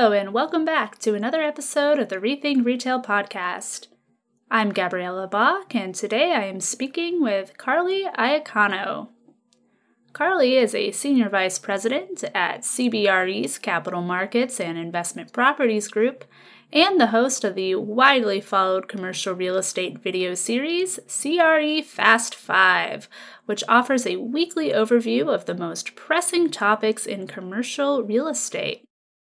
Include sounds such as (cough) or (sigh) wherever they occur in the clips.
Hello, and welcome back to another episode of the Rethink Retail Podcast. I'm Gabriella Bach, and today I am speaking with Carly Iacono. Carly is a Senior Vice President at CBRE's Capital Markets and Investment Properties Group and the host of the widely followed commercial real estate video series CRE Fast 5, which offers a weekly overview of the most pressing topics in commercial real estate.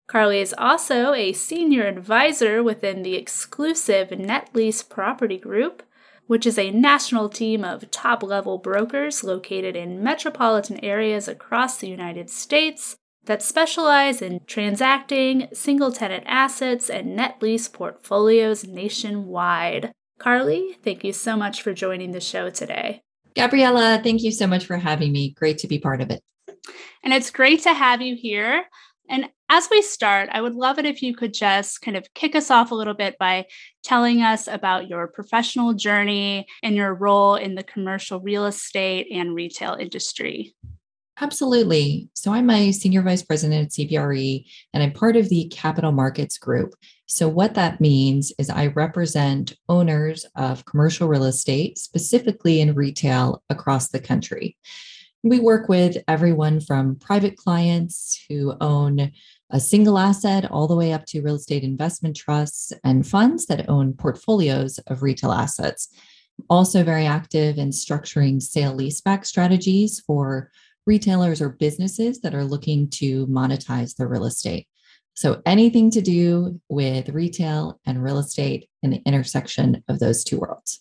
Carly is also a senior advisor within the exclusive Net Lease Property Group, which is a national team of top level brokers located in metropolitan areas across the United States that specialize in transacting single tenant assets and net lease portfolios nationwide. Carly, thank you so much for joining the show today. Gabriella, thank you so much for having me. Great to be part of it. And it's great to have you here. And as we start, I would love it if you could just kind of kick us off a little bit by telling us about your professional journey and your role in the commercial real estate and retail industry. Absolutely. So, I'm a senior vice president at CBRE and I'm part of the capital markets group. So, what that means is I represent owners of commercial real estate, specifically in retail across the country. We work with everyone from private clients who own a single asset all the way up to real estate investment trusts and funds that own portfolios of retail assets. Also, very active in structuring sale leaseback strategies for retailers or businesses that are looking to monetize their real estate. So, anything to do with retail and real estate and the intersection of those two worlds.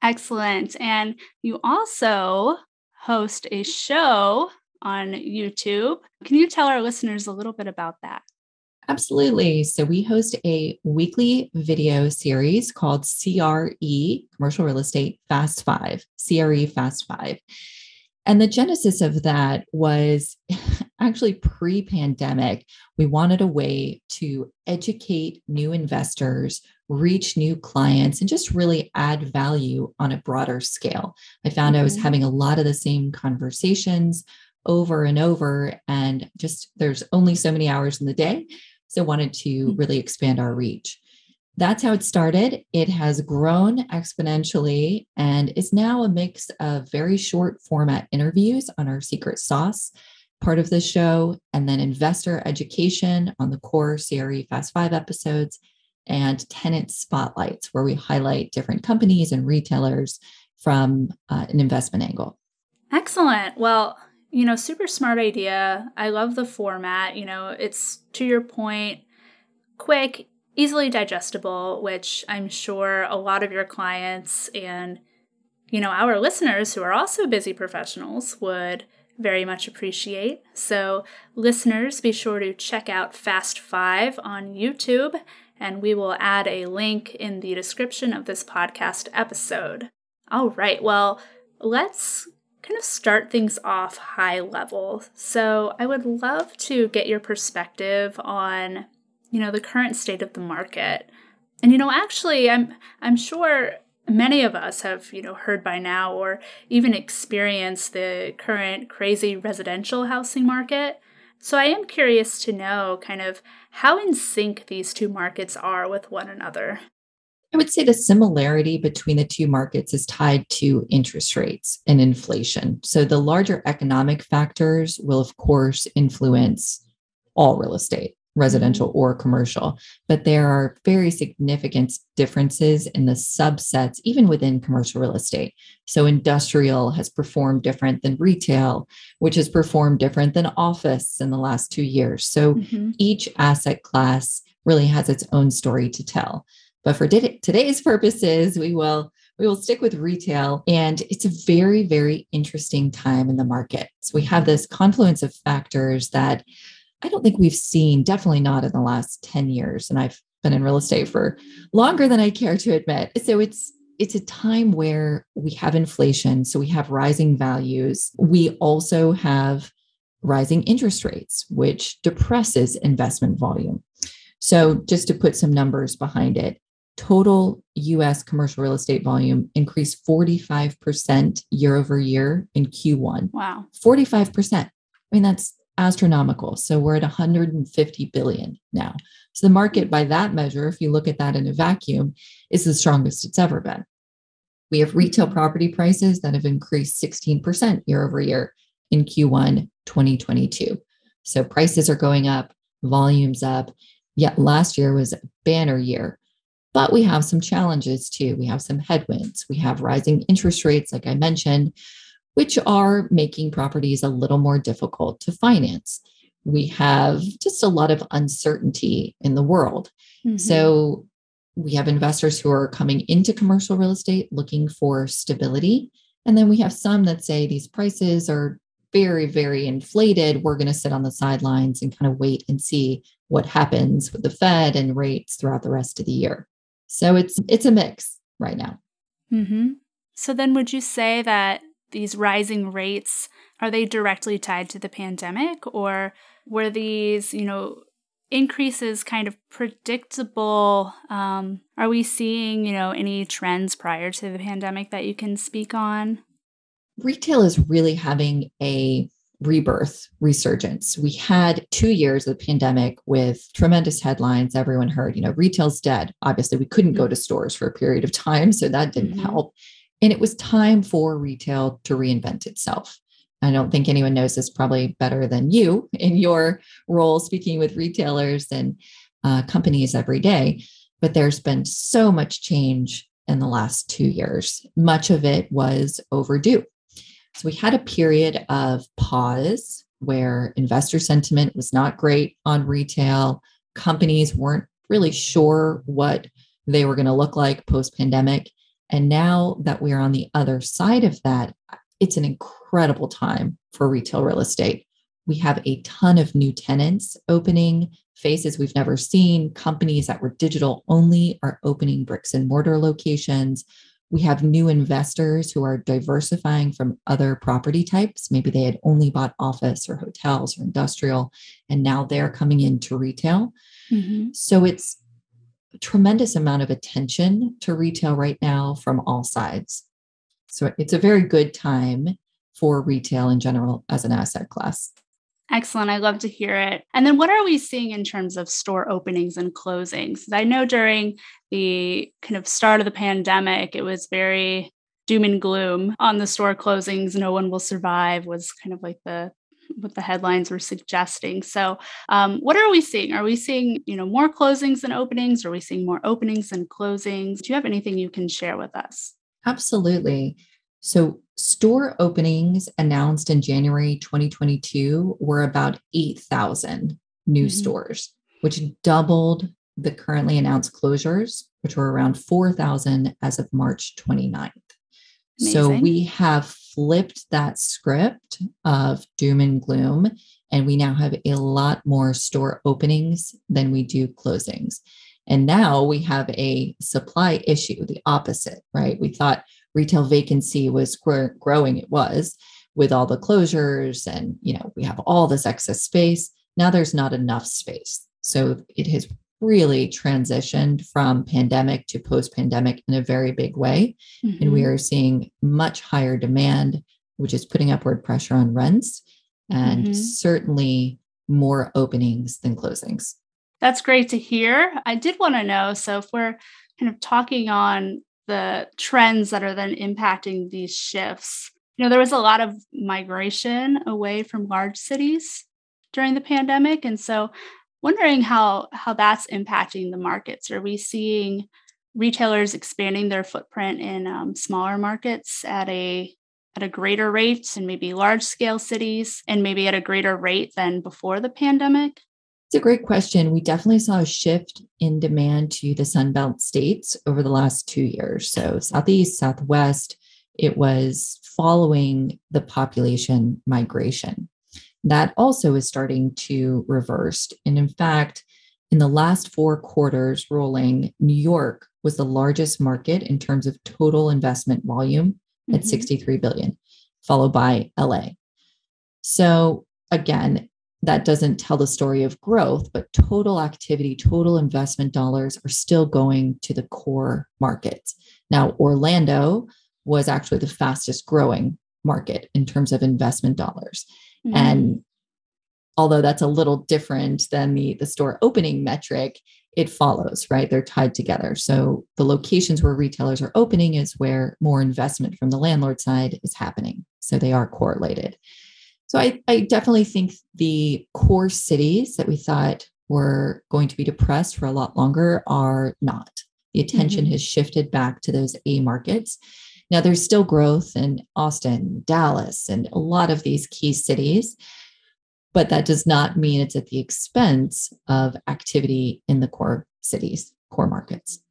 Excellent. And you also host a show on YouTube. Can you tell our listeners a little bit about that? Absolutely. So, we host a weekly video series called CRE, Commercial Real Estate Fast Five, CRE Fast Five. And the genesis of that was (laughs) actually pre pandemic. We wanted a way to educate new investors, reach new clients, and just really add value on a broader scale. I found mm-hmm. I was mm-hmm. having a lot of the same conversations over and over, and just there's only so many hours in the day. So, wanted to mm-hmm. really expand our reach that's how it started. It has grown exponentially and is now a mix of very short format interviews on our secret sauce part of the show, and then investor education on the core CRE Fast Five episodes, and tenant spotlights, where we highlight different companies and retailers from uh, an investment angle. Excellent. Well, you know, super smart idea. I love the format. You know, it's to your point, quick, easily digestible, which I'm sure a lot of your clients and you know our listeners who are also busy professionals would very much appreciate. So, listeners, be sure to check out Fast 5 on YouTube, and we will add a link in the description of this podcast episode. All right, well, let's kind of start things off high level. So, I would love to get your perspective on you know the current state of the market and you know actually i'm i'm sure many of us have you know heard by now or even experienced the current crazy residential housing market so i am curious to know kind of how in sync these two markets are with one another I would say the similarity between the two markets is tied to interest rates and inflation. So the larger economic factors will, of course, influence all real estate residential mm-hmm. or commercial. But there are very significant differences in the subsets, even within commercial real estate. So, industrial has performed different than retail, which has performed different than office in the last two years. So, mm-hmm. each asset class really has its own story to tell. But for today's purposes, we will we will stick with retail and it's a very very interesting time in the market. So we have this confluence of factors that I don't think we've seen, definitely not in the last 10 years. And I've been in real estate for longer than I care to admit. So it's it's a time where we have inflation, so we have rising values. We also have rising interest rates, which depresses investment volume. So, just to put some numbers behind it, total US commercial real estate volume increased 45% year over year in Q1. Wow. 45%. I mean, that's astronomical. So we're at 150 billion now. So the market, by that measure, if you look at that in a vacuum, is the strongest it's ever been. We have retail property prices that have increased 16% year over year in Q1 2022. So prices are going up, volumes up. Yet last year was a banner year. But we have some challenges too. We have some headwinds. We have rising interest rates, like I mentioned, which are making properties a little more difficult to finance. We have just a lot of uncertainty in the world. Mm-hmm. So we have investors who are coming into commercial real estate looking for stability. And then we have some that say these prices are very, very inflated. We're going to sit on the sidelines and kind of wait and see what happens with the Fed and rates throughout the rest of the year. So it's it's a mix right now. Mm-hmm. So then, would you say that these rising rates are they directly tied to the pandemic, or were these, you know, increases kind of predictable? Um, are we seeing, you know, any trends prior to the pandemic that you can speak on? retail is really having a rebirth resurgence. We had two years of the pandemic with tremendous headlines. Everyone heard, you know, retail's dead. Obviously, we couldn't go to stores for a period of time, so that didn't mm-hmm. help. And it was time for retail to reinvent itself. I don't think anyone knows this probably better than you in your role speaking with retailers and uh, companies every day. But there's been so much change in the last two years. Much of it was overdue. So we had a period of pause where investor sentiment was not great on retail. Companies weren't really sure what they were going to look like post pandemic. And now that we're on the other side of that, it's an incredible time for retail real estate. We have a ton of new tenants opening, faces we've never seen. Companies that were digital only are opening bricks and mortar locations. We have new investors who are diversifying from other property types. Maybe they had only bought office or hotels or industrial, and now they're coming into retail. Mm-hmm. So it's tremendous amount of attention to retail right now from all sides. So it's a very good time for retail in general as an asset class. Excellent. I love to hear it. And then what are we seeing in terms of store openings and closings? I know during the kind of start of the pandemic, it was very doom and gloom on the store closings. No one will survive was kind of like the what the headlines were suggesting. So, um, what are we seeing? Are we seeing you know more closings than openings? Are we seeing more openings than closings? Do you have anything you can share with us? Absolutely. So, store openings announced in January 2022 were about 8,000 new mm-hmm. stores, which doubled the currently announced closures, which were around 4,000 as of March 29th. Amazing. So, we have flipped that script of doom and gloom, and we now have a lot more store openings than we do closings. And now we have a supply issue, the opposite, right? We thought retail vacancy was growing it was with all the closures and you know we have all this excess space now there's not enough space so it has really transitioned from pandemic to post pandemic in a very big way mm-hmm. and we mm-hmm. are seeing much higher demand which is putting upward pressure on rents and mm-hmm. certainly more openings than closings that's great to hear i did want to know so if we're kind of talking on the trends that are then impacting these shifts. You know, there was a lot of migration away from large cities during the pandemic. And so wondering how how that's impacting the markets. Are we seeing retailers expanding their footprint in um, smaller markets at a at a greater rate and maybe large scale cities and maybe at a greater rate than before the pandemic? It's a great question. We definitely saw a shift in demand to the Sunbelt states over the last two years. So, Southeast, Southwest, it was following the population migration. That also is starting to reverse. And in fact, in the last four quarters rolling, New York was the largest market in terms of total investment volume at mm-hmm. 63 billion, followed by LA. So again, that doesn't tell the story of growth, but total activity, total investment dollars are still going to the core markets. Now, Orlando was actually the fastest growing market in terms of investment dollars. Mm-hmm. And although that's a little different than the, the store opening metric, it follows, right? They're tied together. So the locations where retailers are opening is where more investment from the landlord side is happening. So they are correlated. So I, I definitely think the core cities that we thought were going to be depressed for a lot longer are not. The attention mm-hmm. has shifted back to those A markets. Now, there's still growth in Austin, Dallas, and a lot of these key cities, but that does not mean it's at the expense of activity in the core cities, core markets.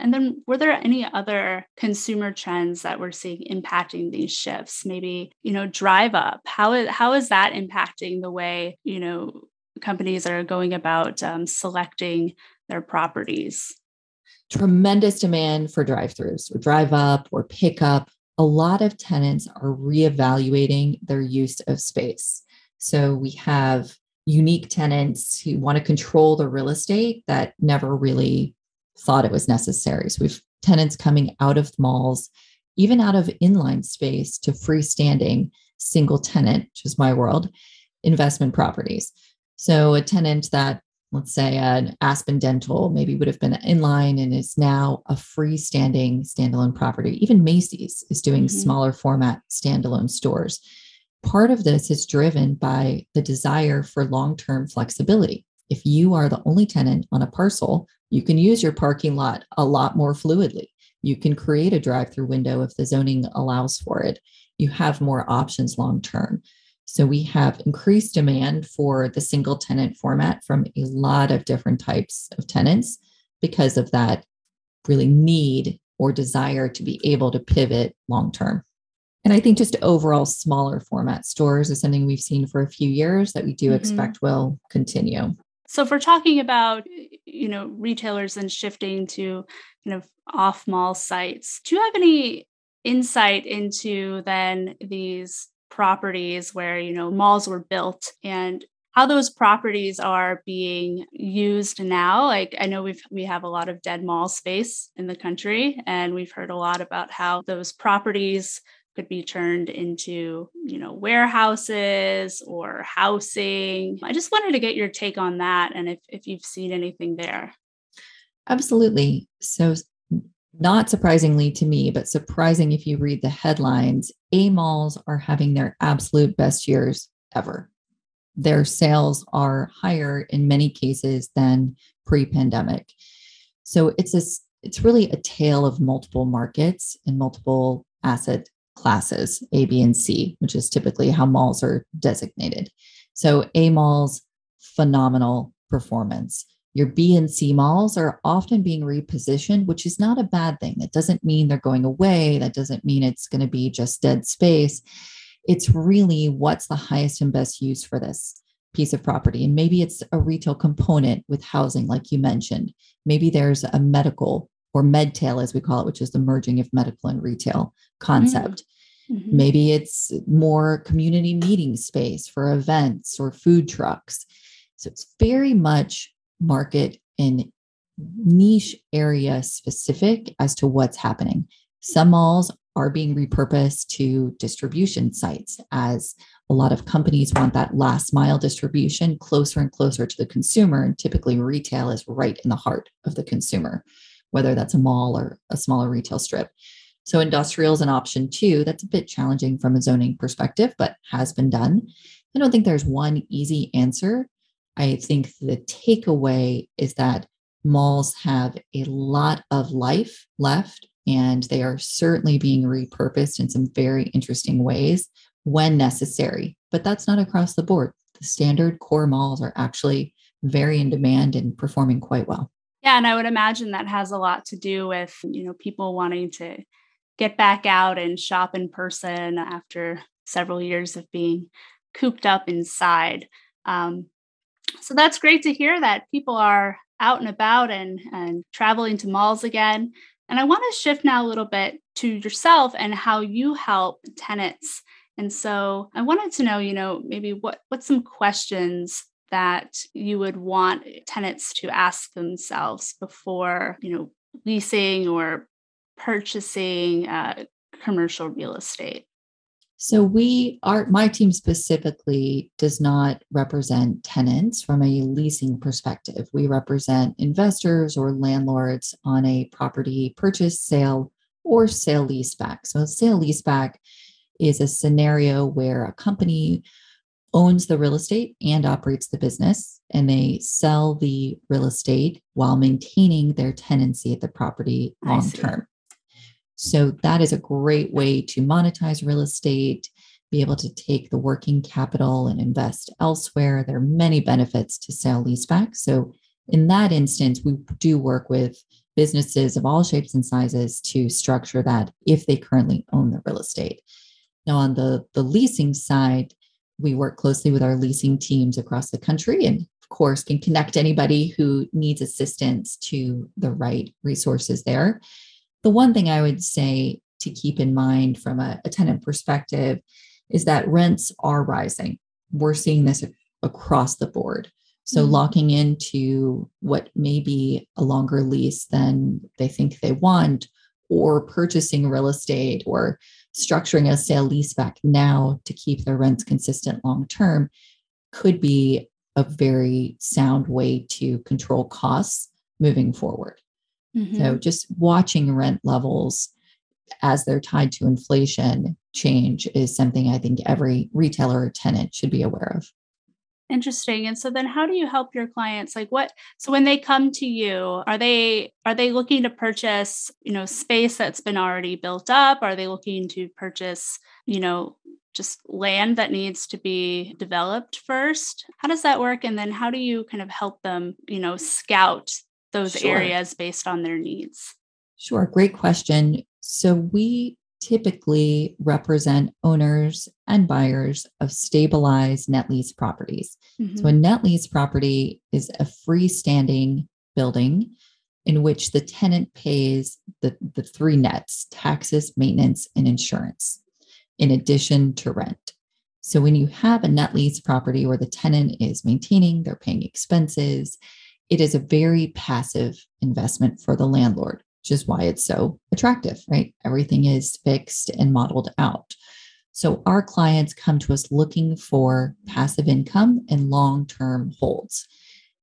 And then, were there any other consumer trends that we're seeing impacting these shifts? Maybe, you know, drive up. How is how is that impacting the way you know companies are going about um, selecting their properties? Tremendous demand for drive-throughs, or drive up, or pick up. A lot of tenants are reevaluating their use of space. So we have unique tenants who want to control the real estate that never really thought it was necessary. So we've tenants coming out of malls, even out of inline space to freestanding single tenant, which is my world, investment properties. So a tenant that, let's say, an Aspen Dental maybe would have been inline and is now a freestanding standalone property. Even Macy's is doing mm-hmm. smaller format standalone stores. Part of this is driven by the desire for long term flexibility. If you are the only tenant on a parcel, you can use your parking lot a lot more fluidly. You can create a drive through window if the zoning allows for it. You have more options long term. So we have increased demand for the single tenant format from a lot of different types of tenants because of that really need or desire to be able to pivot long term. And I think just overall smaller format stores is something we've seen for a few years that we do mm-hmm. expect will continue. So if we're talking about, you know, retailers and shifting to kind of off mall sites, do you have any insight into then these properties where, you know, malls were built and how those properties are being used now like i know we've we have a lot of dead mall space in the country and we've heard a lot about how those properties could be turned into, you know, warehouses or housing. I just wanted to get your take on that and if, if you've seen anything there. Absolutely. So, not surprisingly to me, but surprising if you read the headlines, A malls are having their absolute best years ever. Their sales are higher in many cases than pre pandemic. So, it's a, it's really a tale of multiple markets and multiple asset classes, A, B, and C, which is typically how malls are designated. So A malls, phenomenal performance. Your B and C malls are often being repositioned, which is not a bad thing. That doesn't mean they're going away. That doesn't mean it's going to be just dead space. It's really what's the highest and best use for this piece of property. And maybe it's a retail component with housing, like you mentioned. Maybe there's a medical or medtail, as we call it, which is the merging of medical and retail concept. Mm-hmm. Maybe it's more community meeting space for events or food trucks. So it's very much market and niche area specific as to what's happening. Some malls are being repurposed to distribution sites as a lot of companies want that last mile distribution closer and closer to the consumer. And typically, retail is right in the heart of the consumer whether that's a mall or a smaller retail strip. So industrial is an option too. That's a bit challenging from a zoning perspective, but has been done. I don't think there's one easy answer. I think the takeaway is that malls have a lot of life left, and they are certainly being repurposed in some very interesting ways when necessary. But that's not across the board. The standard core malls are actually very in demand and performing quite well. Yeah, and I would imagine that has a lot to do with, you know, people wanting to get back out and shop in person after several years of being cooped up inside. Um, so that's great to hear that people are out and about and, and traveling to malls again. And I want to shift now a little bit to yourself and how you help tenants. And so I wanted to know, you know, maybe what what some questions that you would want tenants to ask themselves before, you know, leasing or purchasing uh, commercial real estate? So we are my team specifically does not represent tenants from a leasing perspective. We represent investors or landlords on a property purchase, sale, or sale leaseback. So sale leaseback is a scenario where a company owns the real estate and operates the business and they sell the real estate while maintaining their tenancy at the property long term. So that is a great way to monetize real estate, be able to take the working capital and invest elsewhere. There are many benefits to sale leaseback. So in that instance, we do work with businesses of all shapes and sizes to structure that if they currently own the real estate. Now, on the, the leasing side, we work closely with our leasing teams across the country and, of course, can connect anybody who needs assistance to the right resources there. The one thing I would say to keep in mind from a, a tenant perspective is that rents are rising. We're seeing this across the board. So, mm-hmm. locking into what may be a longer lease than they think they want, or purchasing real estate, or structuring a sale leaseback now to keep their rents consistent long term could be a very sound way to control costs moving forward. Mm-hmm. So just watching rent levels as they're tied to inflation change is something I think every retailer or tenant should be aware of. Interesting. And so then how do you help your clients? Like what so when they come to you, are they are they looking to purchase, you know, space that's been already built up? Are they looking to purchase, you know, just land that needs to be developed first? How does that work? And then how do you kind of help them, you know, scout those sure. areas based on their needs? Sure, great question. So we typically represent owners and buyers of stabilized net lease properties. Mm-hmm. So a net lease property is a freestanding building in which the tenant pays the, the three nets taxes, maintenance, and insurance, in addition to rent. So when you have a net lease property where the tenant is maintaining, they're paying expenses, it is a very passive investment for the landlord, which is why it's so attractive, right? Everything is fixed and modeled out. So our clients come to us looking for passive income and long term holds.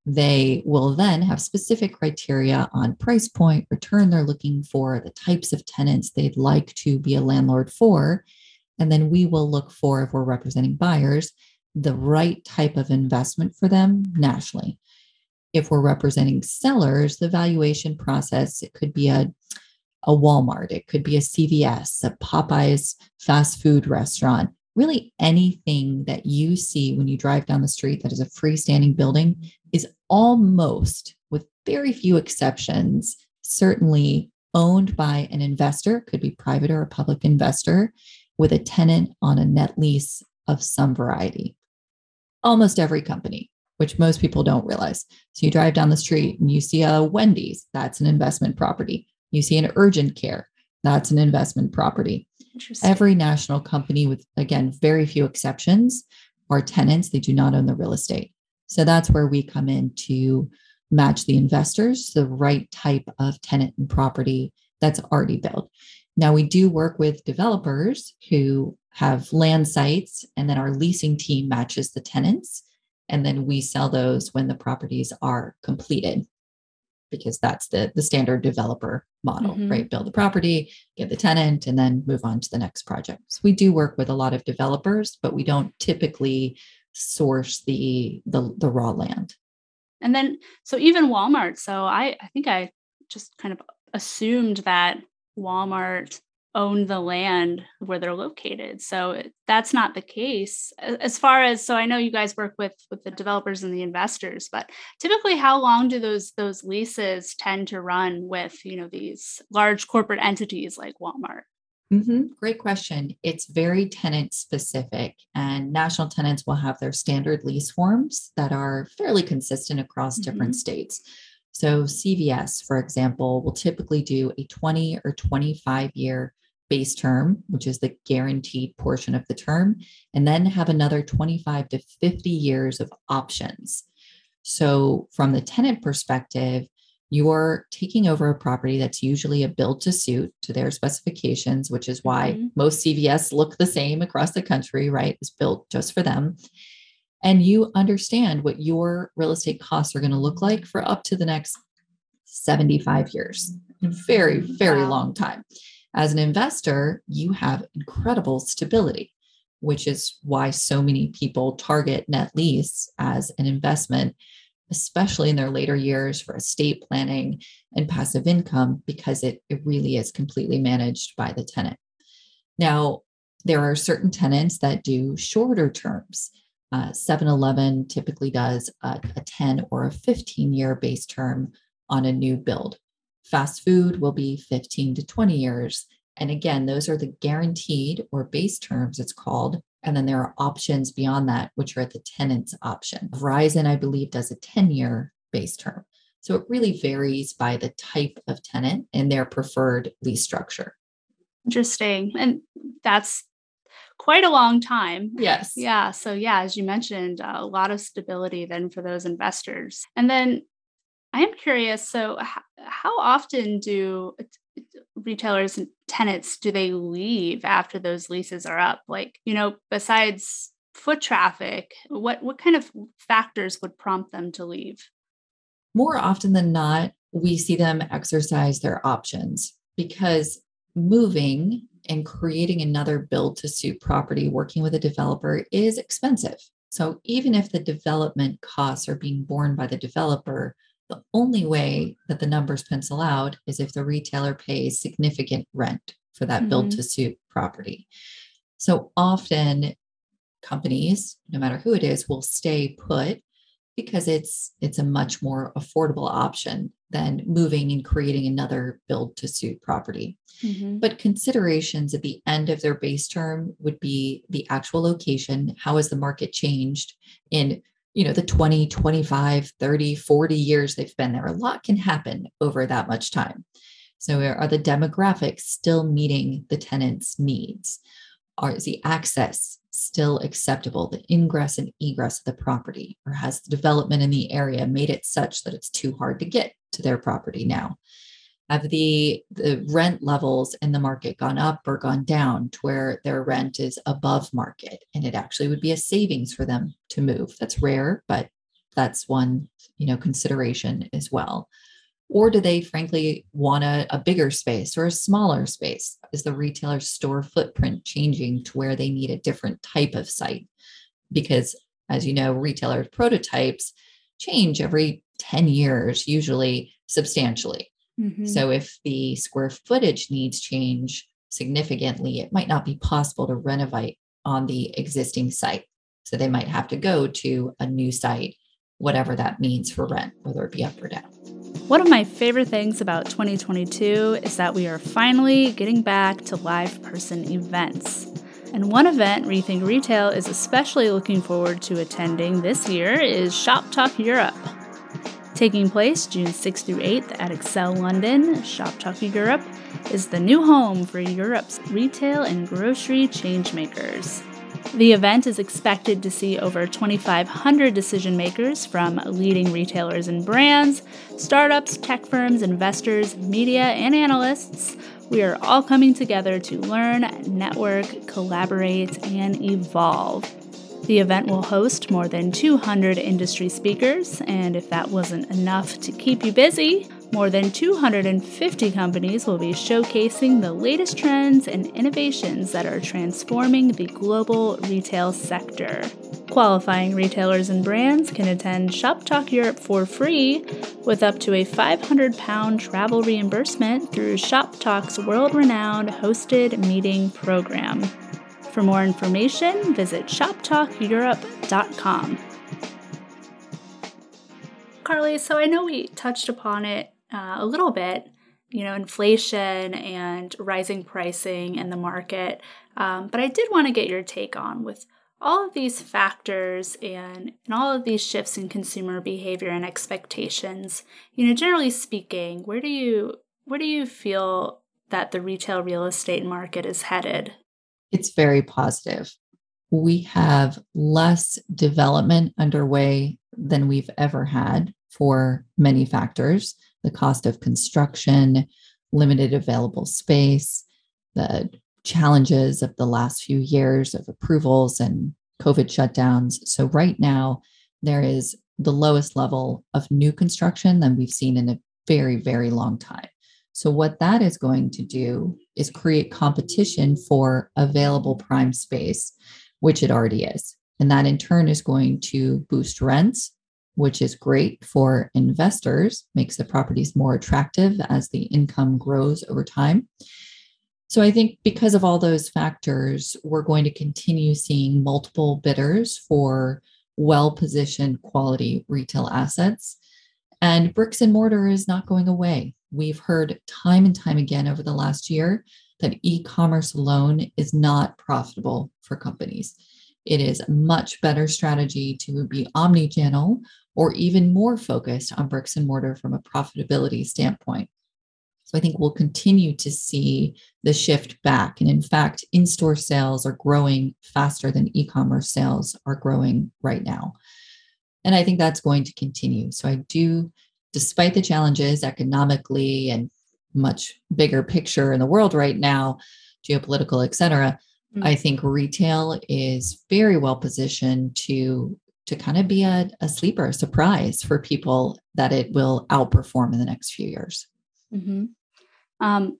They will then have specific criteria on price point, return they're looking for, the types of tenants they'd like to be a landlord for. And then we will look for, if we're representing buyers, the right type of investment for them nationally if we're representing sellers, the valuation process, it could be a, a Walmart, it could be a CVS, a Popeyes fast food restaurant, really anything that you see when you drive down the street that is a freestanding building is almost, with very few exceptions, certainly owned by an investor, could be private or a public investor, with a tenant on a net lease of some variety. Almost every company which most people don't realize. So you drive down the street and you see a Wendy's, that's an investment property. You see an urgent care, that's an investment property. Every national company, with again, very few exceptions, are tenants. They do not own the real estate. So that's where we come in to match the investors, the right type of tenant and property that's already built. Now, we do work with developers who have land sites, and then our leasing team matches the tenants and then we sell those when the properties are completed. Because that's the the standard developer model mm-hmm. right? Build the property get the tenant and then move on to the next project. So we do work with a lot of developers but we don't typically source the the, the raw land. And then so even walmart so i i think i just kind of assumed that walmart own the land where they're located. So that's not the case. As far as so I know you guys work with with the developers and the investors, but typically how long do those those leases tend to run with, you know, these large corporate entities like Walmart? Mm-hmm. Great question. It's very tenant specific, and national tenants will have their standard lease forms that are fairly consistent across mm-hmm. different states. So, CVS, for example, will typically do a 20 or 25 year base term, which is the guaranteed portion of the term, and then have another 25 to 50 years of options. So, from the tenant perspective, You're taking over a property that's usually a build to suit to their specifications, which is why mm-hmm. most CVS look the same across the country, right? It's built just for them. And you understand what your real estate costs are going to look like for up to the next 75 years. Very, very wow. long time. As an investor, you have incredible stability, which is why so many people target net lease as an investment especially in their later years for estate planning and passive income, because it, it really is completely managed by the tenant. Now, there are certain tenants that do shorter terms. 7 uh, Eleven typically does a, a 10 or a 15 year base term on a new build. Fast food will be 15 to 20 years. And again, those are the guaranteed or base terms, it's called, and then there are options beyond that, which are at the tenant's option. Verizon, I believe, does a 10 year base term. So it really varies by the type of tenant and their preferred lease structure. Interesting. And that's quite a long time. Yes. Yeah. So, yeah, as you mentioned, uh, a lot of stability then for those investors. And then I am curious so, how often do retailers and tenants do they leave after those leases are up? Like, you know, besides foot traffic, what what kind of factors would prompt them to leave? More often than not, we see them exercise their options because moving and creating another build to suit property working with a developer is expensive. So even if the development costs are being borne by the developer, the only way that the numbers pencil out is if the retailer pays significant rent for that mm-hmm. build to suit property. So often companies, no matter who it is, will stay put because it's it's a much more affordable option than moving and creating another build to suit property. Mm-hmm. But considerations at the end of their base term would be the actual location, how has the market changed in you know the 20 25 30 40 years they've been there a lot can happen over that much time. So are the demographics still meeting the tenant's needs? Are is the access still acceptable? The ingress and egress of the property or has the development in the area made it such that it's too hard to get to their property now have the the rent levels in the market gone up or gone down to where their rent is above market. And it actually would be a savings for them to move. That's rare but that's one you know consideration as well. Or do they frankly want a, a bigger space or a smaller space? Is the retailer's store footprint changing to where they need a different type of site? Because as you know retailer prototypes change every 10 years usually substantially Mm-hmm. So if the square footage needs change significantly, it might not be possible to renovate on the existing site. So they might have to go to a new site, whatever that means for rent, whether it be up or down. One of my favorite things about 2022 is that we are finally getting back to live person events. And one event Rethink Retail is especially looking forward to attending this year is Shoptalk Europe. Taking place June 6th through 8th at Excel London, Shoptalk Europe is the new home for Europe's retail and grocery changemakers. The event is expected to see over 2,500 decision makers from leading retailers and brands, startups, tech firms, investors, media, and analysts. We are all coming together to learn, network, collaborate, and evolve. The event will host more than 200 industry speakers, and if that wasn't enough to keep you busy, more than 250 companies will be showcasing the latest trends and innovations that are transforming the global retail sector. Qualifying retailers and brands can attend Shoptalk Europe for free with up to a 500 pound travel reimbursement through Shoptalk's world renowned hosted meeting program. For more information, visit shoptalkeurope.com. Carly, so I know we touched upon it uh, a little bit, you know, inflation and rising pricing in the market, um, but I did want to get your take on with all of these factors and, and all of these shifts in consumer behavior and expectations. You know, generally speaking, where do you where do you feel that the retail real estate market is headed? It's very positive. We have less development underway than we've ever had for many factors. the cost of construction, limited available space, the challenges of the last few years of approvals and COVID shutdowns. So, right now, there is the lowest level of new construction than we've seen in a very, very long time. So, what that is going to do is create competition for available prime space, which it already is. And that in turn is going to boost rents, which is great for investors, makes the properties more attractive as the income grows over time. So I think because of all those factors, we're going to continue seeing multiple bidders for well positioned quality retail assets. And bricks and mortar is not going away. We've heard time and time again over the last year that e commerce alone is not profitable for companies. It is a much better strategy to be omni channel or even more focused on bricks and mortar from a profitability standpoint. So I think we'll continue to see the shift back. And in fact, in store sales are growing faster than e commerce sales are growing right now. And I think that's going to continue. So I do, despite the challenges economically and much bigger picture in the world right now, geopolitical, et cetera, mm-hmm. I think retail is very well positioned to to kind of be a, a sleeper, a surprise for people that it will outperform in the next few years. Mm-hmm. Um,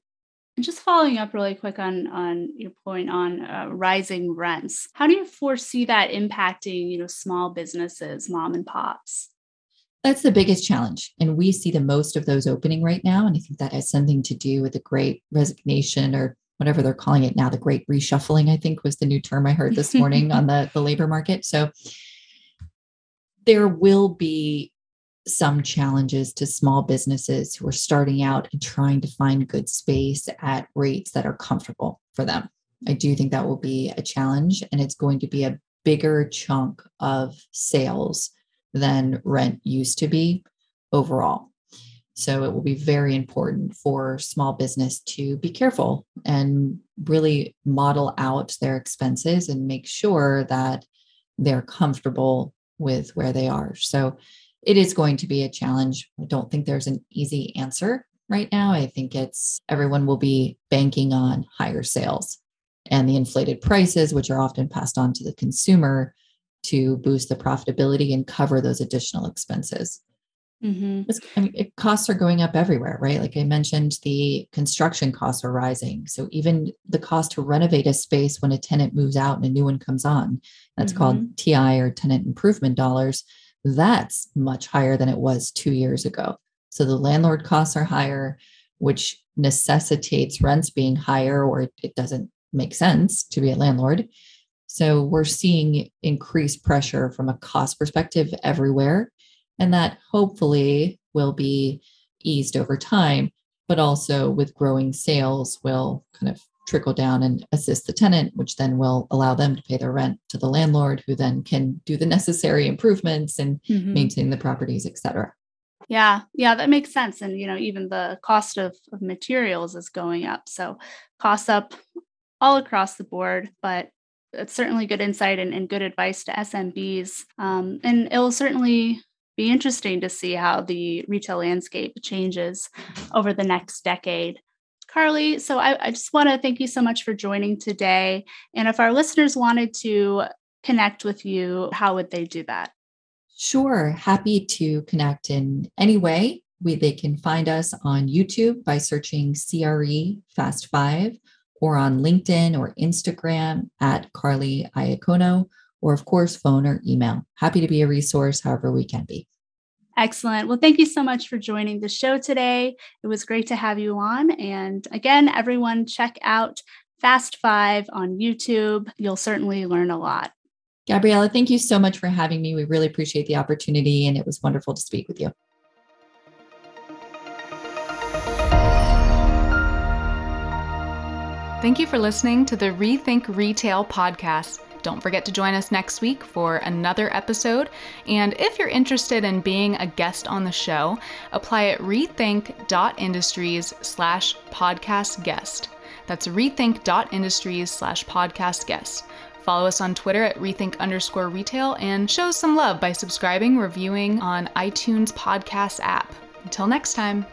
and just following up really quick on on your point on uh, rising rents, how do you foresee that impacting you know small businesses, mom and pops? That's the biggest challenge, and we see the most of those opening right now. And I think that has something to do with the Great Resignation or whatever they're calling it now. The Great Reshuffling, I think, was the new term I heard this (laughs) morning on the the labor market. So there will be some challenges to small businesses who are starting out and trying to find good space at rates that are comfortable for them. I do think that will be a challenge, and it's going to be a bigger chunk of sales than rent used to be overall. So it will be very important for small business to be careful and really model out their expenses and make sure that they're comfortable with where they are. So it is going to be a challenge. I don't think there's an easy answer right now. I think it's everyone will be banking on higher sales and the inflated prices, which are often passed on to the consumer to boost the profitability and cover those additional expenses. Mm-hmm. I mean, it, costs are going up everywhere, right? Like I mentioned, the construction costs are rising. So even the cost to renovate a space when a tenant moves out and a new one comes on, that's mm-hmm. called TI or tenant improvement dollars that's much higher than it was two years ago. So the landlord costs are higher, which necessitates rents being higher, or it doesn't make sense to be a landlord. So we're seeing increased pressure from a cost perspective everywhere. And that hopefully will be eased over time, but also with growing sales will kind of trickle down and assist the tenant, which then will allow them to pay their rent to the landlord, who then can do the necessary improvements and mm-hmm. maintain the properties, et cetera. Yeah, yeah, that makes sense. And you know, even the cost of, of materials is going up. So costs up all across the board, but it's certainly good insight and, and good advice to SMBs. Um, and it will certainly be interesting to see how the retail landscape changes over the next decade. Carly, so I, I just want to thank you so much for joining today. And if our listeners wanted to connect with you, how would they do that? Sure. Happy to connect in any way. We, they can find us on YouTube by searching CRE Fast Five or on LinkedIn or Instagram at Carly Iacono, or of course, phone or email. Happy to be a resource however we can be. Excellent. Well, thank you so much for joining the show today. It was great to have you on. And again, everyone, check out Fast Five on YouTube. You'll certainly learn a lot. Gabriella, thank you so much for having me. We really appreciate the opportunity, and it was wonderful to speak with you. Thank you for listening to the Rethink Retail podcast. Don't forget to join us next week for another episode. And if you're interested in being a guest on the show, apply at rethink.industries slash podcast guest. That's rethink.industries slash podcast guest. Follow us on Twitter at rethink underscore retail and show some love by subscribing, reviewing on iTunes podcast app. Until next time.